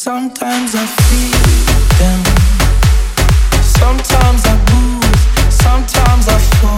Sometimes I feel them. Sometimes I move. Sometimes I fall.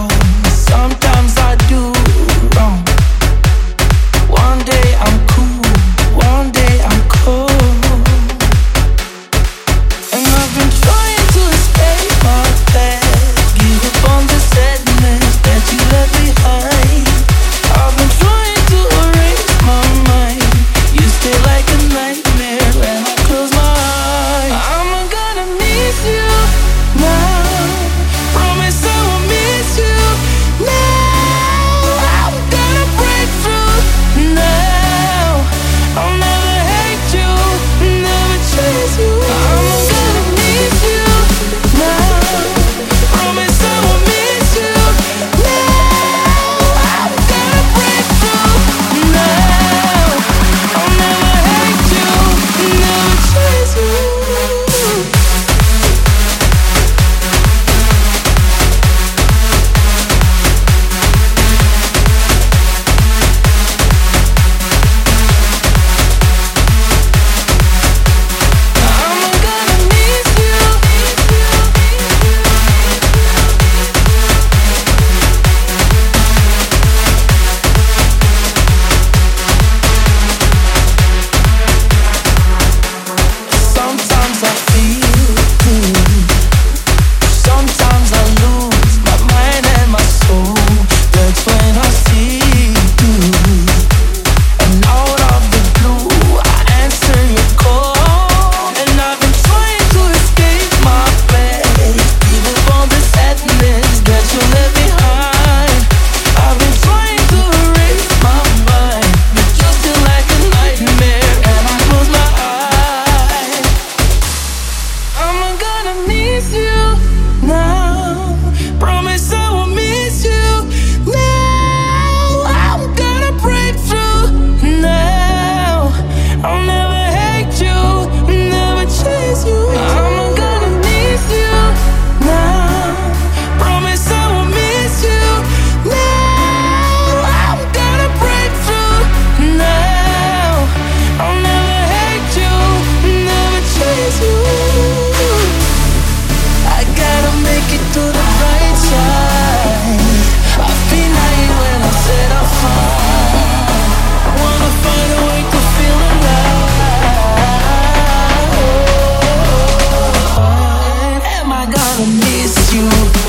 you.